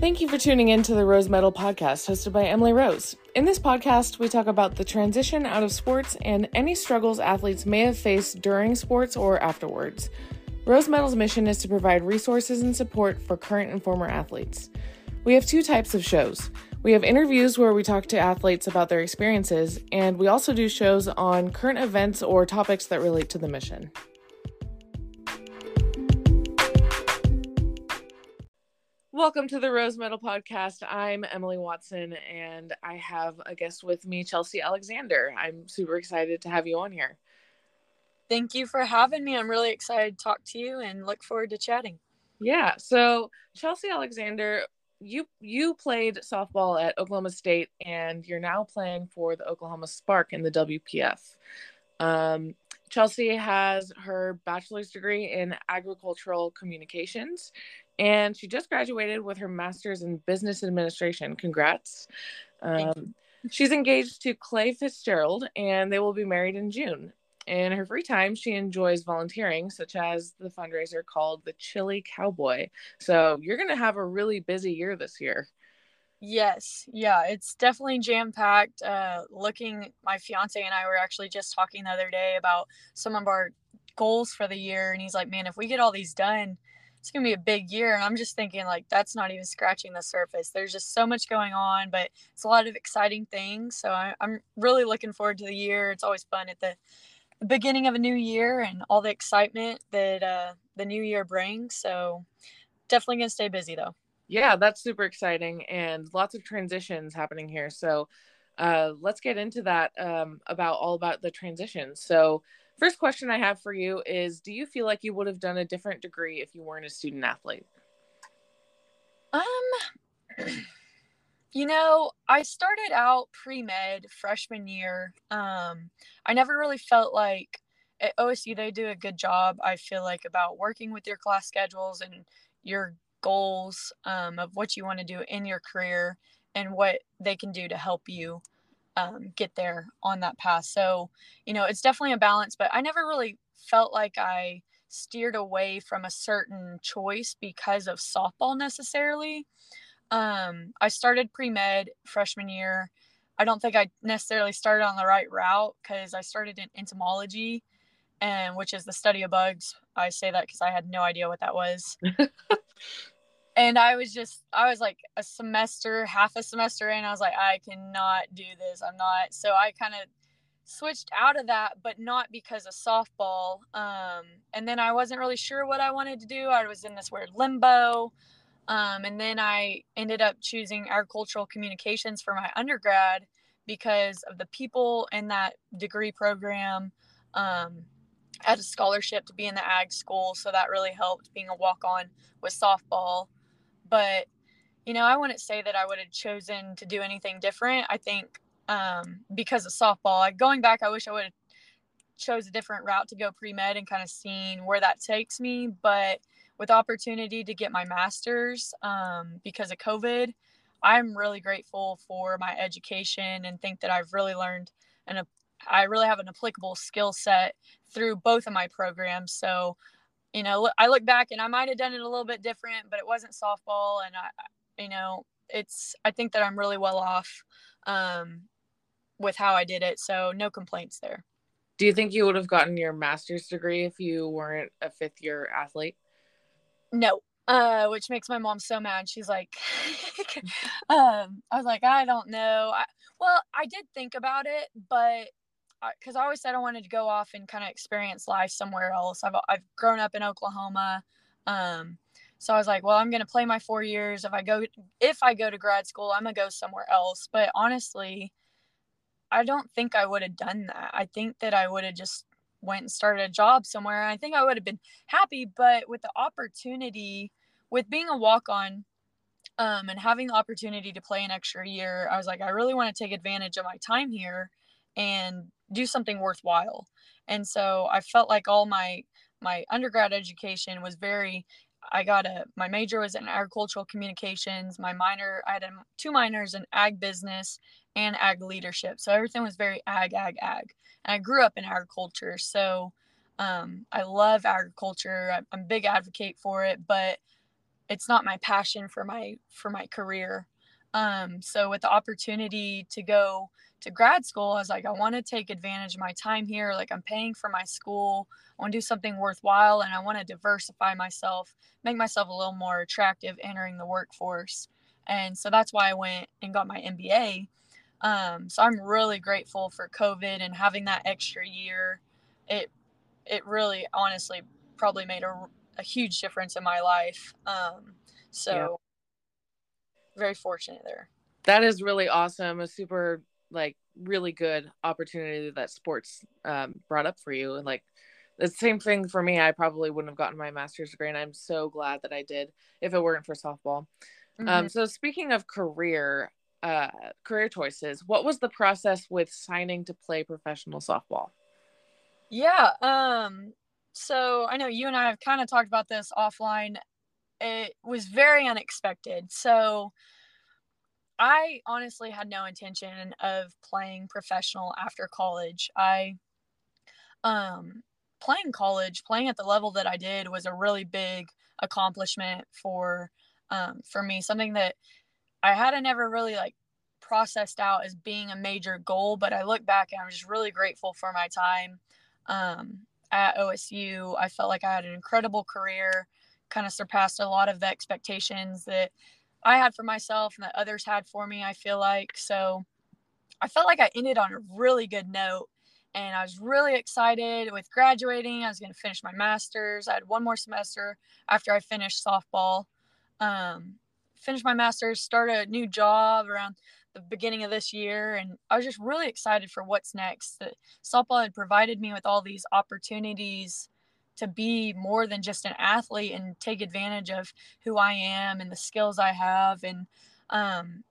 Thank you for tuning in to the Rose Medal podcast hosted by Emily Rose. In this podcast, we talk about the transition out of sports and any struggles athletes may have faced during sports or afterwards. Rose Medal's mission is to provide resources and support for current and former athletes. We have two types of shows. We have interviews where we talk to athletes about their experiences, and we also do shows on current events or topics that relate to the mission. Welcome to the Rose Medal Podcast. I'm Emily Watson, and I have a guest with me, Chelsea Alexander. I'm super excited to have you on here. Thank you for having me. I'm really excited to talk to you and look forward to chatting. Yeah. So, Chelsea Alexander, you you played softball at Oklahoma State, and you're now playing for the Oklahoma Spark in the WPF. Um, Chelsea has her bachelor's degree in agricultural communications and she just graduated with her master's in business administration. Congrats. Um, she's engaged to Clay Fitzgerald, and they will be married in June. In her free time, she enjoys volunteering, such as the fundraiser called the Chilly Cowboy. So you're going to have a really busy year this year. Yes, yeah, it's definitely jam packed. Uh, looking, my fiance and I were actually just talking the other day about some of our goals for the year, and he's like, "Man, if we get all these done, it's to be a big year. And I'm just thinking, like, that's not even scratching the surface. There's just so much going on, but it's a lot of exciting things. So I, am really looking forward to the year. It's always fun at the, the beginning of a new year and all the excitement that uh, the new year brings. So definitely to stay busy, though. Yeah, that's super exciting and lots of transitions happening here. So uh, let's get into that um, about all about the transitions. So, First question I have for you is Do you feel like you would have done a different degree if you weren't a student athlete? Um, you know, I started out pre med freshman year. Um, I never really felt like at OSU they do a good job, I feel like, about working with your class schedules and your goals um, of what you want to do in your career and what they can do to help you um, get there on that path. So, you know, it's definitely a balance, but I never really felt like I steered away from a certain choice because of softball necessarily. Um, I started pre med freshman year. I don't think I necessarily started on the right route because I started in entomology, and which is the study of bugs. I say that because I had no idea what that was. and I was just I was like a semester, half a semester in, I was like, I cannot do this. I'm not so I kind of switched out of that, but not because of softball. Um, and then I wasn't really sure what I wanted to do. I was in this weird limbo. Um, and then I ended up choosing agricultural communications for my undergrad because of the people in that degree program. Um, I had a scholarship to be in the ag school, so that really helped being a walk on with softball. But, you know, I wouldn't say that I would have chosen to do anything different. I think um, because of softball, like going back, I wish I would have chose a different route to go pre-med and kind of seen where that takes me. But with opportunity to get my master's um, because of COVID, I'm really grateful for my education and think that I've really learned and I really have an applicable skill set through both of my programs. So you know, I look back and I might have done it a little bit different, but it wasn't softball. And I, you know, it's, I think that I'm really well off um, with how I did it. So no complaints there. Do you think you would have gotten your master's degree if you weren't a fifth year athlete? No, uh, which makes my mom so mad. She's like, um, I was like, I don't know. I, well, I did think about it, but because I, always said I wanted to go off and kind of experience life somewhere else. I've I've grown up in Oklahoma, um, so I was like, well, I'm gonna play my four years. If I go if I go to grad school, I'm gonna go somewhere else. But honestly, I don't think I would have done that. I think that I would have just went and started a job somewhere. I think I would have been happy, but with the opportunity, with being a walk on. Um, and having the opportunity to play an extra year, I was like, I really want to take advantage of my time here and do something worthwhile. And so I felt like all my my undergrad education was very I got a my major was in agricultural communications. My minor I had a, two minors in ag business and ag leadership. So everything was very ag ag ag. And I grew up in agriculture, so um, I love agriculture. I'm a big advocate for it, but it's not my passion for my for my career. Um, so with the opportunity to go to grad school, I was like, I want to take advantage of my time here. Like I'm paying for my school. I want to do something worthwhile and I want to diversify myself, make myself a little more attractive entering the workforce. And so that's why I went and got my MBA. Um, so I'm really grateful for COVID and having that extra year. It it really honestly probably made a, a huge difference in my life. Um, so. Very fortunate there. That is really awesome. A super like really good opportunity that sports um, brought up for you. And like the same thing for me, I probably wouldn't have gotten my master's degree, and I'm so glad that I did if it weren't for softball. Um, mm-hmm. Um, so speaking of career, uh, career choices, what was the process with signing to play professional softball? Yeah. Um, so I know you and I have kind of talked about this offline. It was very unexpected. So I honestly had no intention of playing professional after college. I um playing college, playing at the level that I did was a really big accomplishment for um for me, something that I hadn't ever really like processed out as being a major goal, but I look back and I'm just really grateful for my time um at OSU. I felt like I had an incredible career, kind of surpassed a lot of the expectations that I had for myself and that others had for me, I feel like. So I felt like I ended on a really good note and I was really excited with graduating. I was going to finish my master's. I had one more semester after I finished softball. Um, finish my master's, start a new job around the beginning of this year. And I was just really excited for what's next. That softball had provided me with all these opportunities to be more than just an athlete and take advantage of who I am and the skills I have. And um,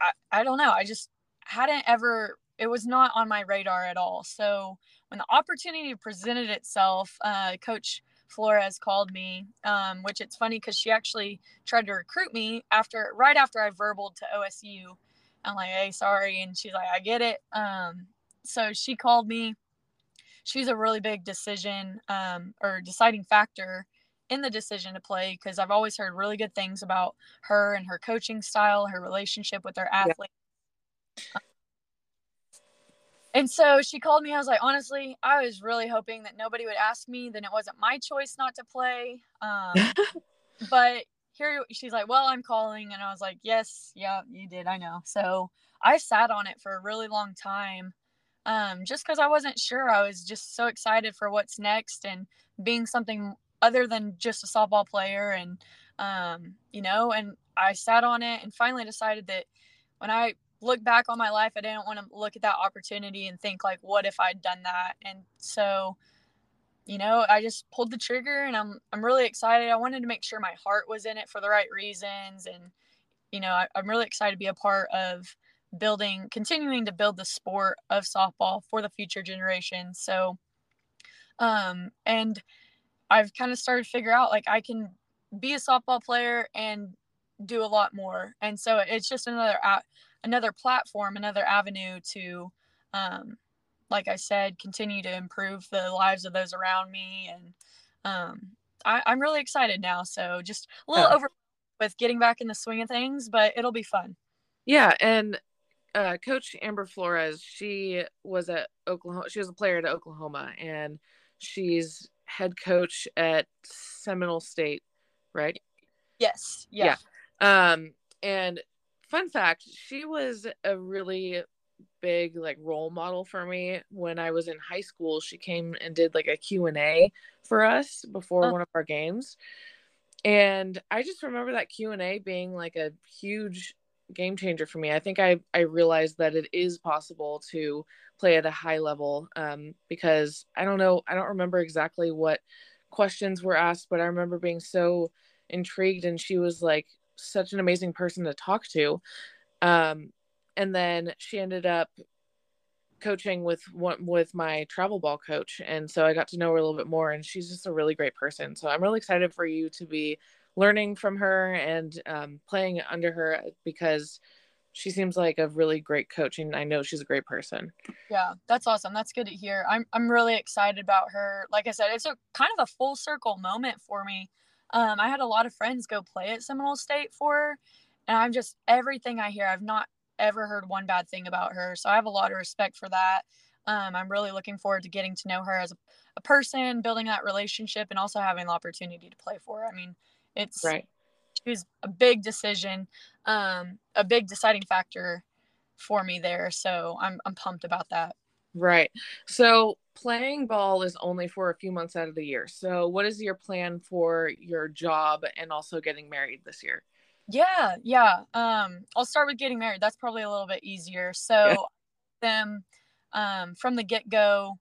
I, I don't know. I just hadn't ever, it was not on my radar at all. So when the opportunity presented itself, uh, Coach Flores called me, um, which it's funny because she actually tried to recruit me after, right after I verbaled to OSU. I'm like, hey, sorry. And she's like, I get it. Um, so she called me she's a really big decision um, or deciding factor in the decision to play because I've always heard really good things about her and her coaching style, her relationship with her athletes. Yeah. And so she called me. I was like, honestly, I was really hoping that nobody would ask me. Then it wasn't my choice not to play. Um, but here she's like, well, I'm calling. And I was like, yes, yeah, you did. I know. So I sat on it for a really long time um, just because I wasn't sure. I was just so excited for what's next and being something other than just a softball player. And, um, you know, and I sat on it and finally decided that when I look back on my life, I didn't want to look at that opportunity and think, like, what if I'd done that? And so, you know, I just pulled the trigger and I'm, I'm really excited. I wanted to make sure my heart was in it for the right reasons. And, you know, I, I'm really excited to be a part of building continuing to build the sport of softball for the future generation. so um and i've kind of started to figure out like i can be a softball player and do a lot more and so it's just another another platform another avenue to um like i said continue to improve the lives of those around me and um I, i'm really excited now so just a little over with getting back in the swing of things but it'll be fun yeah and uh, Coach Amber Flores, she was at Oklahoma. She was a player at Oklahoma, and she's head coach at Seminole State, right? Yes. Yeah. yeah. Um, and fun fact, she was a really big like role model for me when I was in high school. She came and did like a Q&A for us before uh-huh. one of our games. And I just remember that Q&A being like a huge game changer for me. I think I I realized that it is possible to play at a high level um, because I don't know I don't remember exactly what questions were asked, but I remember being so intrigued, and she was like such an amazing person to talk to. Um, and then she ended up coaching with one with my travel ball coach and so i got to know her a little bit more and she's just a really great person so i'm really excited for you to be learning from her and um, playing under her because she seems like a really great coach and I know she's a great person. Yeah, that's awesome. That's good to hear. I'm I'm really excited about her. Like I said, it's a kind of a full circle moment for me. Um, I had a lot of friends go play at Seminole State for her, and I'm just everything I hear, I've not ever heard one bad thing about her. So I have a lot of respect for that. Um, I'm really looking forward to getting to know her as a, a, person, building that relationship, and also having the opportunity to play for her. I mean, it's right. It was a big decision, um, a big deciding factor for me there. So I'm I'm pumped about that. Right. So playing ball is only for a few months out of the year. So what is your plan for your job and also getting married this year? Yeah, yeah. Um, I'll start with getting married. That's probably a little bit easier. So them um from the get-go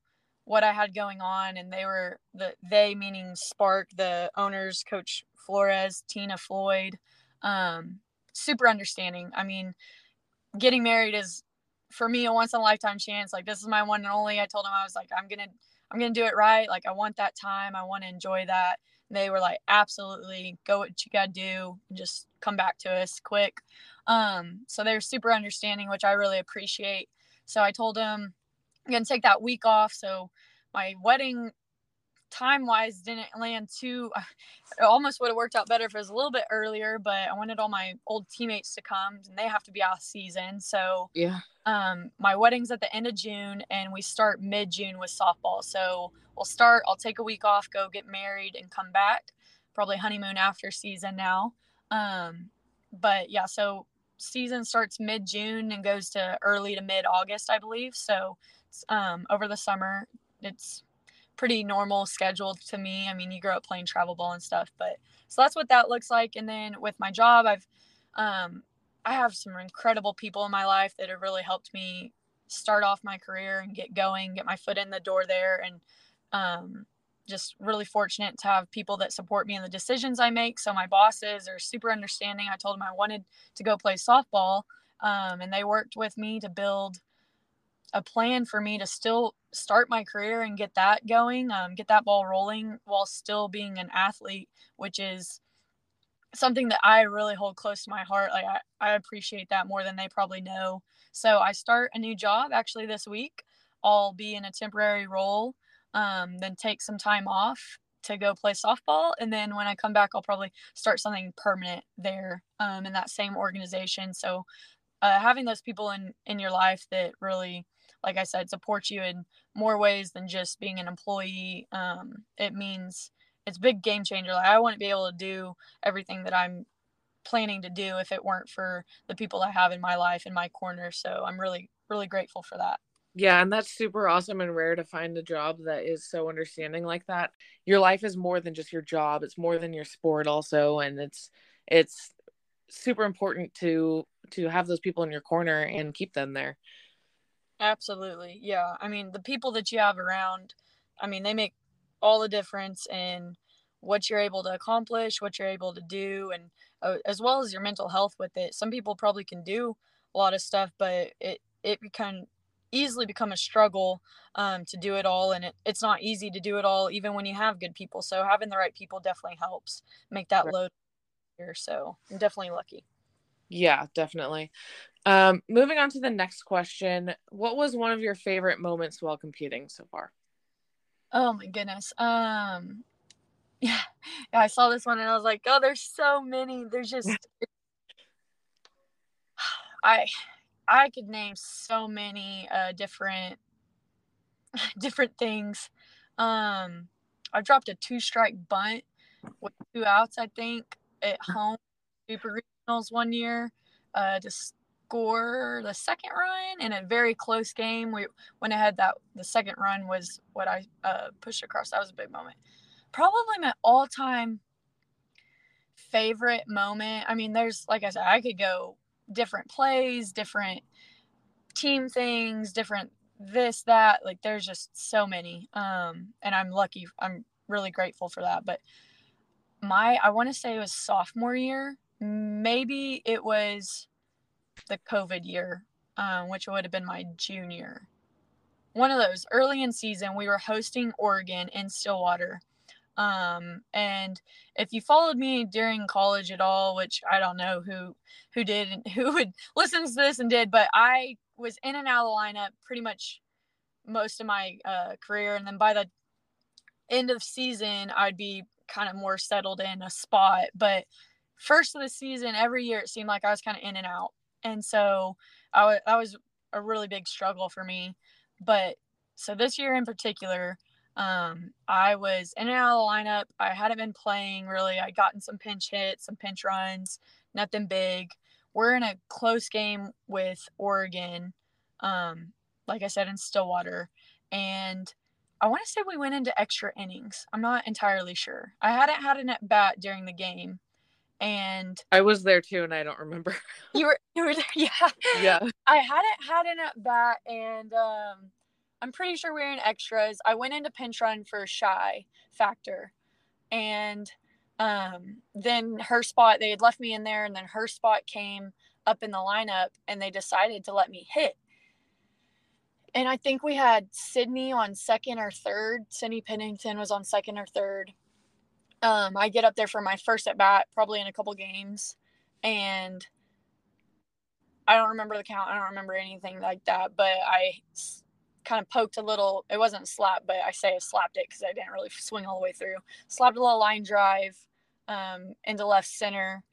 what I had going on and they were the they meaning Spark, the owners, coach Flores, Tina Floyd, um, super understanding. I mean, getting married is for me a once in a lifetime chance. Like this is my one and only. I told him I was like, I'm gonna I'm gonna do it right. Like I want that time. I want to enjoy that. And they were like, absolutely, go what you gotta do. and Just come back to us quick. Um, so they're super understanding, which I really appreciate. So I told him I'm gonna take that week off. So my wedding time wise didn't land too it almost would have worked out better if it was a little bit earlier but i wanted all my old teammates to come and they have to be off season so yeah. um my wedding's at the end of june and we start mid-june with softball so we'll start i'll take a week off go get married and come back probably honeymoon after season now um but yeah so season starts mid-june and goes to early to mid-august i believe so um over the summer it's pretty normal schedule to me. I mean, you grow up playing travel ball and stuff, but so that's what that looks like. And then with my job, I've um, I have some incredible people in my life that have really helped me start off my career and get going, get my foot in the door there, and um, just really fortunate to have people that support me in the decisions I make. So my bosses are super understanding. I told them I wanted to go play softball, um, and they worked with me to build a plan for me to still start my career and get that going, um, get that ball rolling while still being an athlete, which is something that I really hold close to my heart. Like I, I appreciate that more than they probably know. So I start a new job actually this week. I'll be in a temporary role, um, then take some time off to go play softball. And then when I come back, I'll probably start something permanent there um, in that same organization. So uh, having those people in, in your life that really like I said, support you in more ways than just being an employee. Um, it means it's big game changer. Like I wouldn't be able to do everything that I'm planning to do if it weren't for the people I have in my life in my corner. So I'm really, really grateful for that. Yeah, and that's super awesome and rare to find a job that is so understanding like that. Your life is more than just your job. It's more than your sport also and it's it's super important to to have those people in your corner and keep them there. Absolutely. Yeah. I mean, the people that you have around, I mean, they make all the difference in what you're able to accomplish, what you're able to do, and uh, as well as your mental health with it. Some people probably can do a lot of stuff, but it, it can easily become a struggle um, to do it all. And it, it's not easy to do it all, even when you have good people. So having the right people definitely helps make that right. load. So I'm definitely lucky. Yeah, definitely. Um, moving on to the next question. What was one of your favorite moments while competing so far? Oh my goodness. Um yeah, yeah, I saw this one and I was like, oh, there's so many. There's just I I could name so many uh different different things. Um I dropped a two strike bunt with two outs, I think, at home super one year. Uh just score the second run in a very close game. We went ahead that the second run was what I uh, pushed across. That was a big moment. Probably my all time favorite moment. I mean, there's like I said, I could go different plays, different team things, different this, that. Like there's just so many. Um, and I'm lucky. I'm really grateful for that. But my I want to say it was sophomore year. Maybe it was the COVID year, um, which would have been my junior. One of those early in season, we were hosting Oregon in Stillwater. Um, and if you followed me during college at all, which I don't know who who did and who would listen to this and did, but I was in and out of the lineup pretty much most of my uh, career, and then by the end of season, I'd be kind of more settled in a spot. But first of the season, every year it seemed like I was kind of in and out. And so I w- that was a really big struggle for me. But so this year in particular, um, I was in and out of the lineup. I hadn't been playing really. I'd gotten some pinch hits, some pinch runs, nothing big. We're in a close game with Oregon, um, like I said, in Stillwater. And I want to say we went into extra innings. I'm not entirely sure. I hadn't had an at bat during the game. And I was there too, and I don't remember. you were you were there, yeah. Yeah. I hadn't had an at bat, and um, I'm pretty sure we were in extras. I went into pinch run for shy factor, and um, then her spot they had left me in there, and then her spot came up in the lineup, and they decided to let me hit. And I think we had Sydney on second or third. Sydney Pennington was on second or third. Um, I get up there for my first at bat, probably in a couple games, and I don't remember the count. I don't remember anything like that, but I kind of poked a little. It wasn't slap, but I say I slapped it because I didn't really swing all the way through. Slapped a little line drive um, into left center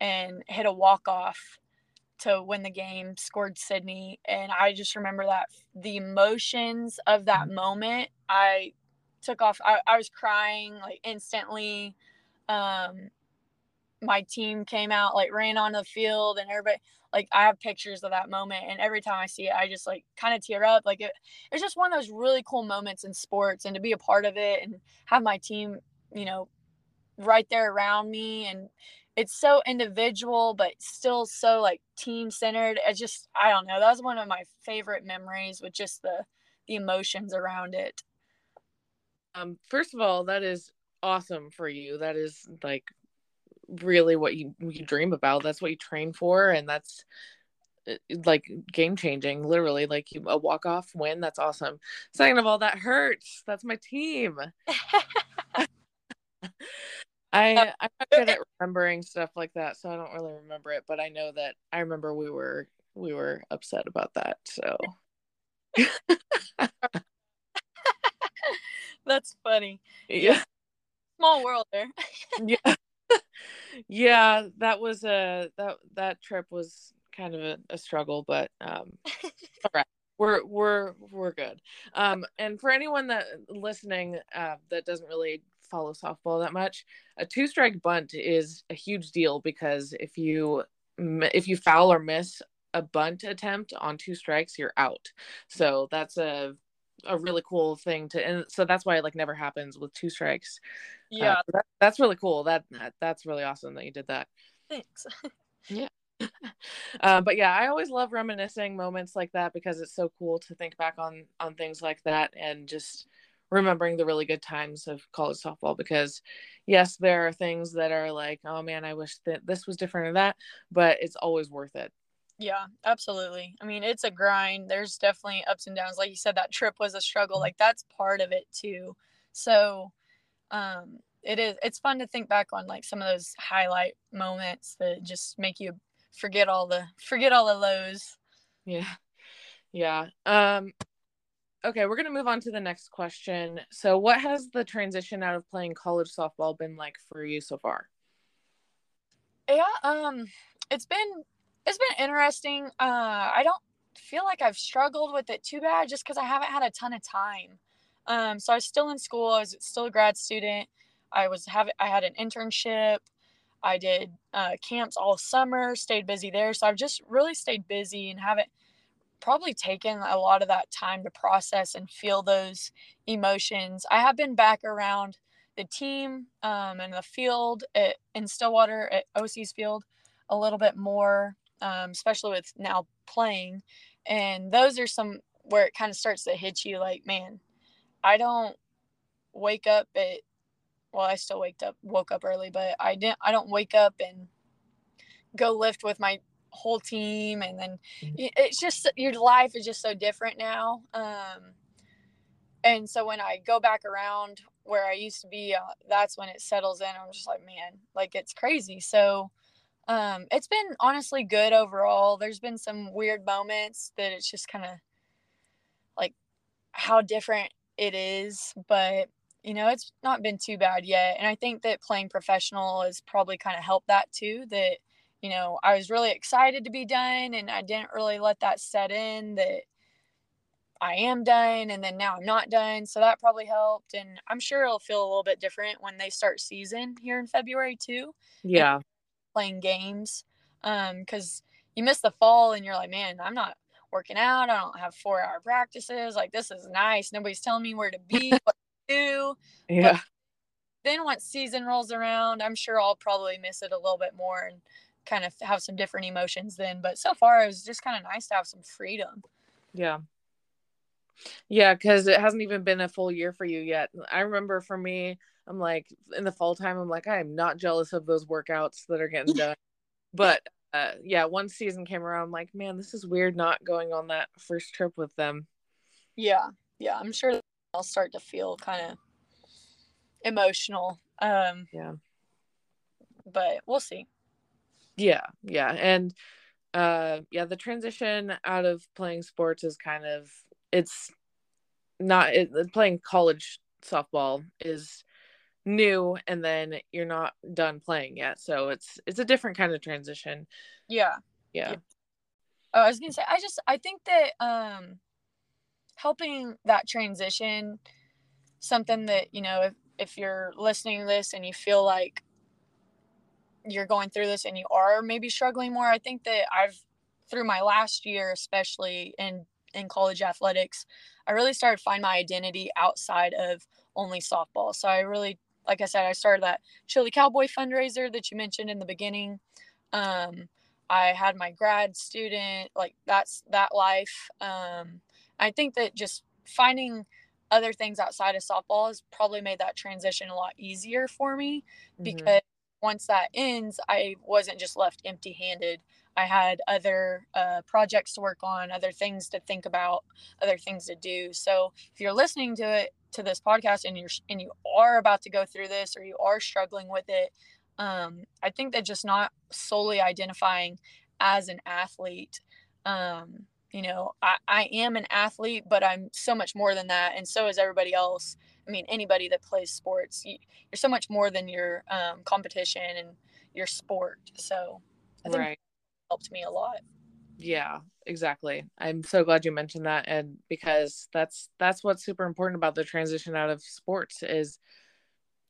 and hit a walk off to win the game. Scored Sydney, and I just remember that the emotions of that mm-hmm. moment. I took off. I, I was crying like instantly. Um, my team came out, like ran on the field, and everybody like I have pictures of that moment, and every time I see it, I just like kind of tear up. Like it, it's just one of those really cool moments in sports, and to be a part of it and have my team, you know, right there around me, and it's so individual, but still so like team centered. It's just I don't know. That was one of my favorite memories with just the the emotions around it. Um, first of all, that is awesome for you. That is like really what you you dream about. That's what you train for, and that's uh, like game changing. Literally, like you, a walk off win. That's awesome. Second of all, that hurts. That's my team. I I'm not good at remembering stuff like that, so I don't really remember it. But I know that I remember we were we were upset about that. So that's funny. Yeah. Small world there. yeah yeah, that was a that that trip was kind of a, a struggle, but um, all right, we're we're we're good. Um, and for anyone that listening uh, that doesn't really follow softball that much, a two strike bunt is a huge deal because if you if you foul or miss a bunt attempt on two strikes, you're out. So that's a a really cool thing to and so that's why it like never happens with two strikes. Uh, yeah. uh, that, that's really cool. That, that that's really awesome that you did that. Thanks. Yeah. Uh, but yeah i always love reminiscing moments like that because it's so cool to think back on on things like that and just remembering the really good times of college softball because yes there are things that are like oh man i wish that this was different or that but it's always worth it yeah, absolutely. I mean, it's a grind. There's definitely ups and downs. Like you said, that trip was a struggle. Mm-hmm. Like that's part of it too. So, um, it is. It's fun to think back on like some of those highlight moments that just make you forget all the forget all the lows. Yeah, yeah. Um, okay, we're gonna move on to the next question. So, what has the transition out of playing college softball been like for you so far? Yeah, um, it's been it's been interesting. Uh, I don't feel like I've struggled with it too bad just because I haven't had a ton of time. Um, so I was still in school. I was still a grad student. I was having I had an internship. I did uh, camps all summer. Stayed busy there. So I've just really stayed busy and haven't probably taken a lot of that time to process and feel those emotions. I have been back around the team um, and the field at, in Stillwater at OC's field a little bit more um, especially with now playing. And those are some where it kind of starts to hit you like, man, I don't wake up at well, I still waked up woke up early, but I didn't I don't wake up and go lift with my whole team and then mm-hmm. it's just your life is just so different now. Um and so when I go back around where I used to be, uh, that's when it settles in. I'm just like, man, like it's crazy. So um, it's been honestly good overall. There's been some weird moments that it's just kind of like how different it is, but you know, it's not been too bad yet. And I think that playing professional has probably kind of helped that too. That, you know, I was really excited to be done and I didn't really let that set in that I am done and then now I'm not done. So that probably helped. And I'm sure it'll feel a little bit different when they start season here in February too. Yeah. Playing games. Um, because you miss the fall and you're like, man, I'm not working out. I don't have four hour practices. Like this is nice. Nobody's telling me where to be, what to do. Yeah. But then once season rolls around, I'm sure I'll probably miss it a little bit more and kind of have some different emotions then. But so far, it was just kind of nice to have some freedom. Yeah. Yeah, because it hasn't even been a full year for you yet. I remember for me, I'm like in the fall time, I'm like, I am not jealous of those workouts that are getting done. but uh, yeah, one season came around, I'm like, man, this is weird not going on that first trip with them. Yeah, yeah, I'm sure I'll start to feel kind of emotional. Um, yeah, but we'll see. Yeah, yeah, and uh, yeah, the transition out of playing sports is kind of it's not it, playing college softball is new and then you're not done playing yet so it's it's a different kind of transition yeah yeah, yeah. Oh, i was gonna say i just i think that um helping that transition something that you know if if you're listening to this and you feel like you're going through this and you are maybe struggling more i think that i've through my last year especially in in college athletics, I really started find my identity outside of only softball. So I really, like I said, I started that Chilly Cowboy fundraiser that you mentioned in the beginning. Um, I had my grad student, like that's that life. Um, I think that just finding other things outside of softball has probably made that transition a lot easier for me mm-hmm. because once that ends, I wasn't just left empty handed. I had other uh, projects to work on, other things to think about, other things to do. So if you're listening to it to this podcast and you're and you are about to go through this or you are struggling with it, um, I think that just not solely identifying as an athlete. Um, you know, I, I am an athlete, but I'm so much more than that, and so is everybody else. I mean, anybody that plays sports, you, are so much more than your um, competition and your sport. So I think right helped me a lot. Yeah, exactly. I'm so glad you mentioned that and because that's that's what's super important about the transition out of sports is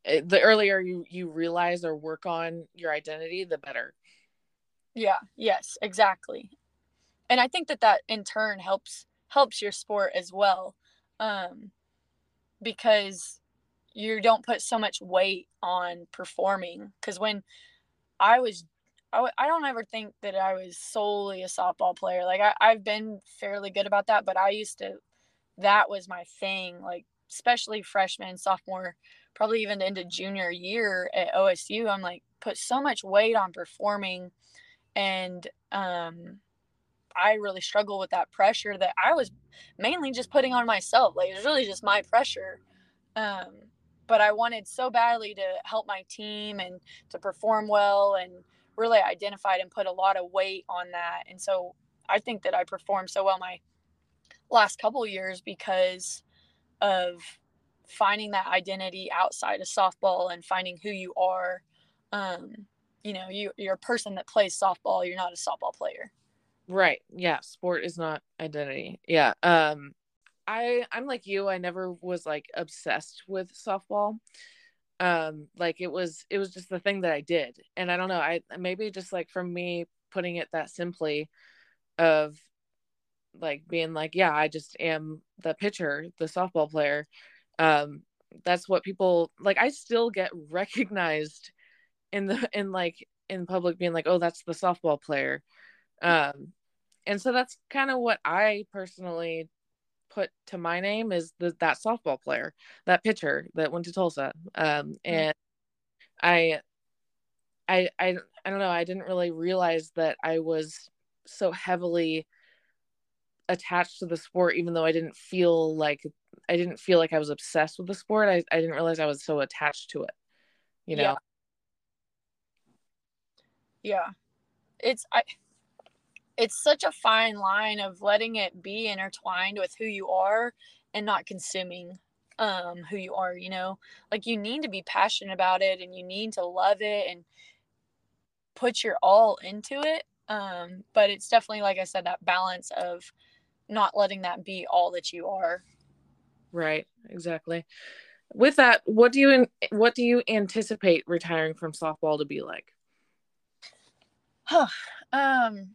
it, eh, the earlier you you realize or work on your identity the better. Yeah, yes, exactly. And I think that that in turn helps helps your sport as well. Um because you don't put so much weight on performing because when I was I w- I don't ever think that I was solely a softball player. Like I, I've been fairly good about that, but I used to, that was my thing. Like especially freshman, sophomore, probably even into junior year at OSU. I'm like put so much weight on performing, and um, I really struggle with that pressure that I was mainly just putting on myself. Like it was really just my pressure. Um, but I wanted so badly to help my team and to perform well and really identified and put a lot of weight on that. And so I think that I performed so well my last couple years because of finding that identity outside of softball and finding who you are. Um, you know, you you're a person that plays softball, you're not a softball player. Right. Yeah, sport is not identity. Yeah. Um I I'm like you, I never was like obsessed with softball um like it was it was just the thing that i did. And i don't know i maybe just like from me putting it that simply of like being like yeah i just am the pitcher the softball player um that's what people like i still get recognized in the in like in public being like oh that's the softball player. Um and so that's kind of what i personally put to my name is the, that softball player, that pitcher that went to Tulsa. Um, and I, I, I, I don't know. I didn't really realize that I was so heavily attached to the sport, even though I didn't feel like I didn't feel like I was obsessed with the sport. I, I didn't realize I was so attached to it. You know. Yeah. yeah. It's I it's such a fine line of letting it be intertwined with who you are and not consuming um, who you are, you know? Like you need to be passionate about it and you need to love it and put your all into it. Um, but it's definitely, like I said, that balance of not letting that be all that you are. Right, exactly. With that, what do you what do you anticipate retiring from softball to be like? Huh. um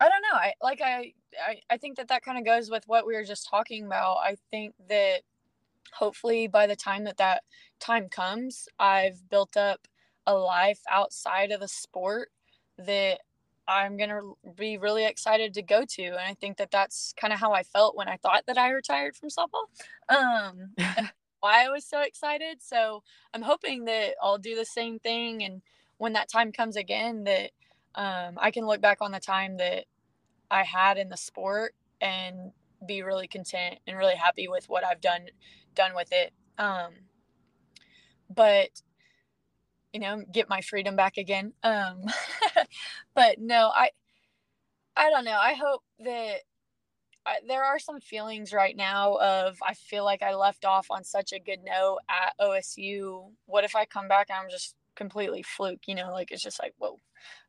I don't know. I like I I, I think that that kind of goes with what we were just talking about. I think that hopefully by the time that that time comes, I've built up a life outside of the sport that I'm going to be really excited to go to. And I think that that's kind of how I felt when I thought that I retired from softball. Um, why I was so excited. So I'm hoping that I'll do the same thing. And when that time comes again, that um, I can look back on the time that I had in the sport and be really content and really happy with what I've done done with it. Um, but you know, get my freedom back again. Um, but no, I I don't know. I hope that I, there are some feelings right now of I feel like I left off on such a good note at OSU. What if I come back and I'm just completely fluke? You know, like it's just like whoa,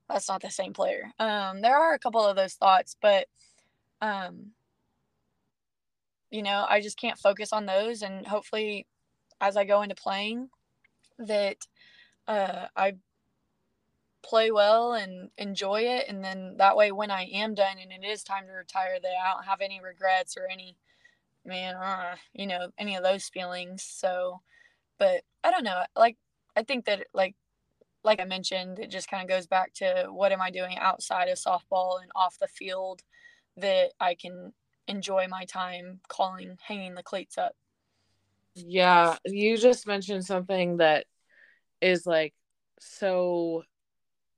that's not the same player. Um, there are a couple of those thoughts, but um, you know, I just can't focus on those. And hopefully, as I go into playing, that uh, I play well and enjoy it, and then that way, when I am done and it is time to retire, that I don't have any regrets or any man, uh, you know, any of those feelings. So, but I don't know. Like, I think that like like I mentioned, it just kind of goes back to what am I doing outside of softball and off the field that I can enjoy my time calling, hanging the cleats up. Yeah, you just mentioned something that is like so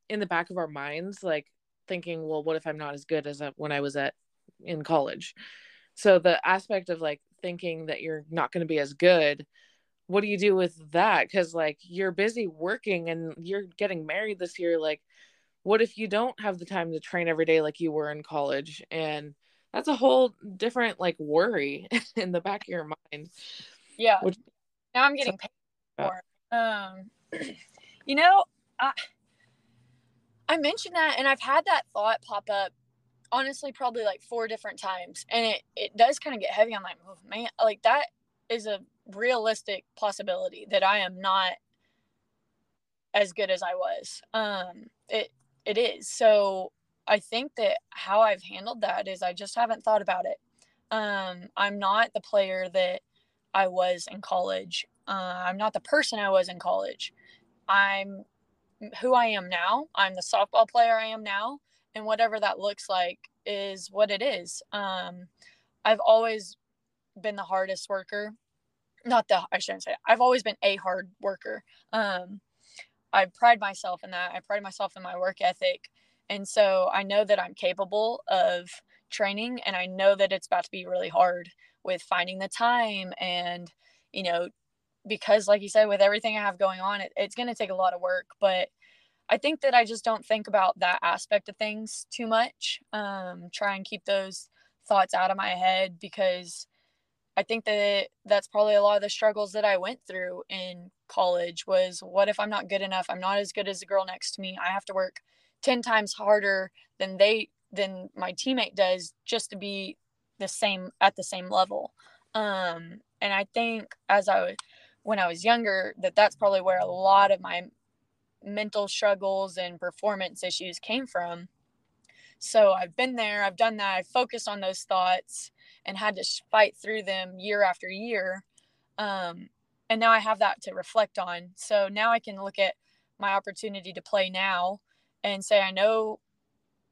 in the back of our minds, like thinking, well, what if I'm not as good as when I was at in college? So the aspect of like thinking that you're not going to be as good what do you do with that? Because like you're busy working and you're getting married this year like what if you don't have the time to train every day like you were in college? And that's a whole different like worry in the back of your mind. Yeah. Which, now i'm getting paid for um you know i i mentioned that and i've had that thought pop up honestly probably like four different times and it it does kind of get heavy i'm like oh man. Like that is a realistic possibility that I am not as good as I was. Um, it it is. So I think that how I've handled that is I just haven't thought about it. Um, I'm not the player that I was in college. Uh, I'm not the person I was in college. I'm who I am now. I'm the softball player I am now, and whatever that looks like is what it is. Um, I've always been the hardest worker not the I shouldn't say. I've always been a hard worker. Um, I pride myself in that. I pride myself in my work ethic. And so I know that I'm capable of training and I know that it's about to be really hard with finding the time and you know because like you said with everything I have going on it, it's going to take a lot of work but I think that I just don't think about that aspect of things too much um try and keep those thoughts out of my head because I think that that's probably a lot of the struggles that I went through in college was what if I'm not good enough? I'm not as good as the girl next to me. I have to work 10 times harder than they than my teammate does just to be the same at the same level. Um and I think as I was when I was younger that that's probably where a lot of my mental struggles and performance issues came from. So I've been there, I've done that, I've focused on those thoughts and had to fight through them year after year. Um, and now I have that to reflect on. So now I can look at my opportunity to play now and say, I know,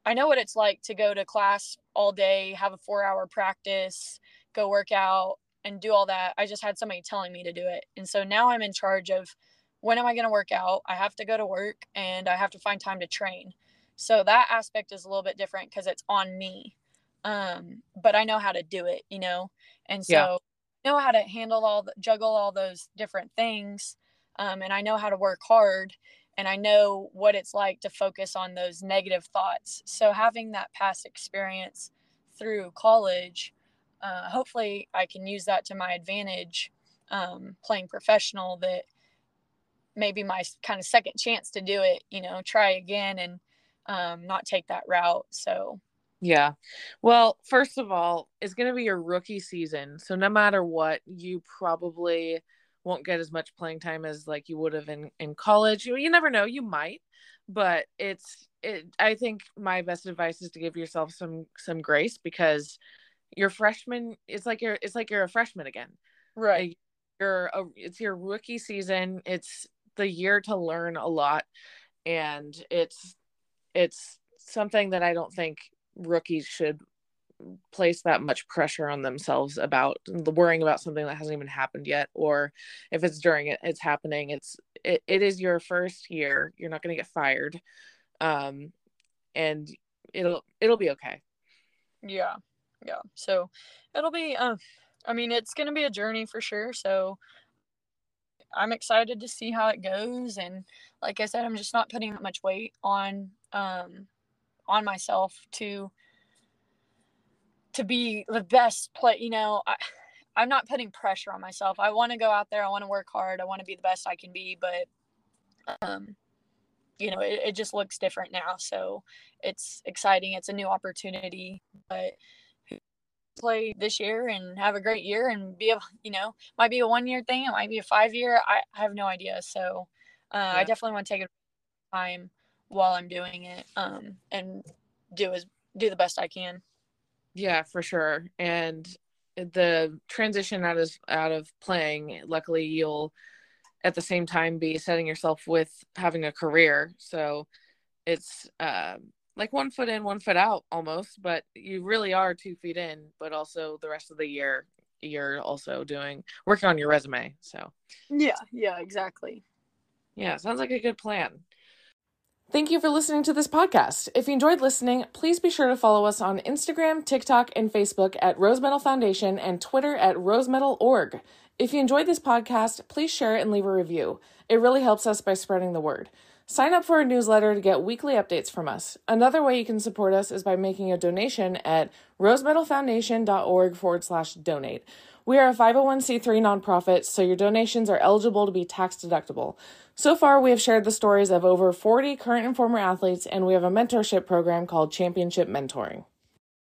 I know what it's like to go to class all day, have a four hour practice, go work out and do all that. I just had somebody telling me to do it. And so now I'm in charge of when am I going to work out? I have to go to work and I have to find time to train. So that aspect is a little bit different because it's on me um but i know how to do it you know and so yeah. know how to handle all the juggle all those different things um, and i know how to work hard and i know what it's like to focus on those negative thoughts so having that past experience through college uh, hopefully I can use that to my advantage um, playing professional that maybe my kind of second chance to do it, you know, try again and um, not take that route. So, yeah. Well, first of all, it's going to be your rookie season. So, no matter what, you probably won't get as much playing time as like you would have in, in college. You, you never know, you might, but it's, it, I think my best advice is to give yourself some, some grace because your freshman, it's like you're, it's like you're a freshman again. Right. You're a, it's your rookie season. It's the year to learn a lot and it's it's something that I don't think rookies should place that much pressure on themselves about worrying about something that hasn't even happened yet or if it's during it it's happening. It's it, it is your first year. You're not going to get fired. Um and it'll it'll be okay. Yeah. Yeah. So it'll be uh i mean it's going to be a journey for sure. So I'm excited to see how it goes. And like I said, I'm just not putting that much weight on um, on myself to to be the best play. You know, I, I'm not putting pressure on myself. I want to go out there. I want to work hard. I want to be the best I can be. But um, you know, it, it just looks different now. So it's exciting. It's a new opportunity. But play this year and have a great year and be a you know might be a one year thing it might be a five year I, I have no idea so uh, yeah. I definitely want to take it time while I'm doing it um and do as do the best I can yeah for sure and the transition out of out of playing luckily you'll at the same time be setting yourself with having a career so it's um like one foot in, one foot out almost, but you really are two feet in, but also the rest of the year you're also doing working on your resume. So Yeah, yeah, exactly. Yeah, sounds like a good plan. Thank you for listening to this podcast. If you enjoyed listening, please be sure to follow us on Instagram, TikTok, and Facebook at Rose Medal Foundation and Twitter at rosemedal.org. If you enjoyed this podcast, please share it and leave a review. It really helps us by spreading the word. Sign up for our newsletter to get weekly updates from us. Another way you can support us is by making a donation at rosemedalfoundation.org forward slash donate. We are a 501c3 nonprofit, so your donations are eligible to be tax deductible. So far, we have shared the stories of over 40 current and former athletes, and we have a mentorship program called Championship Mentoring.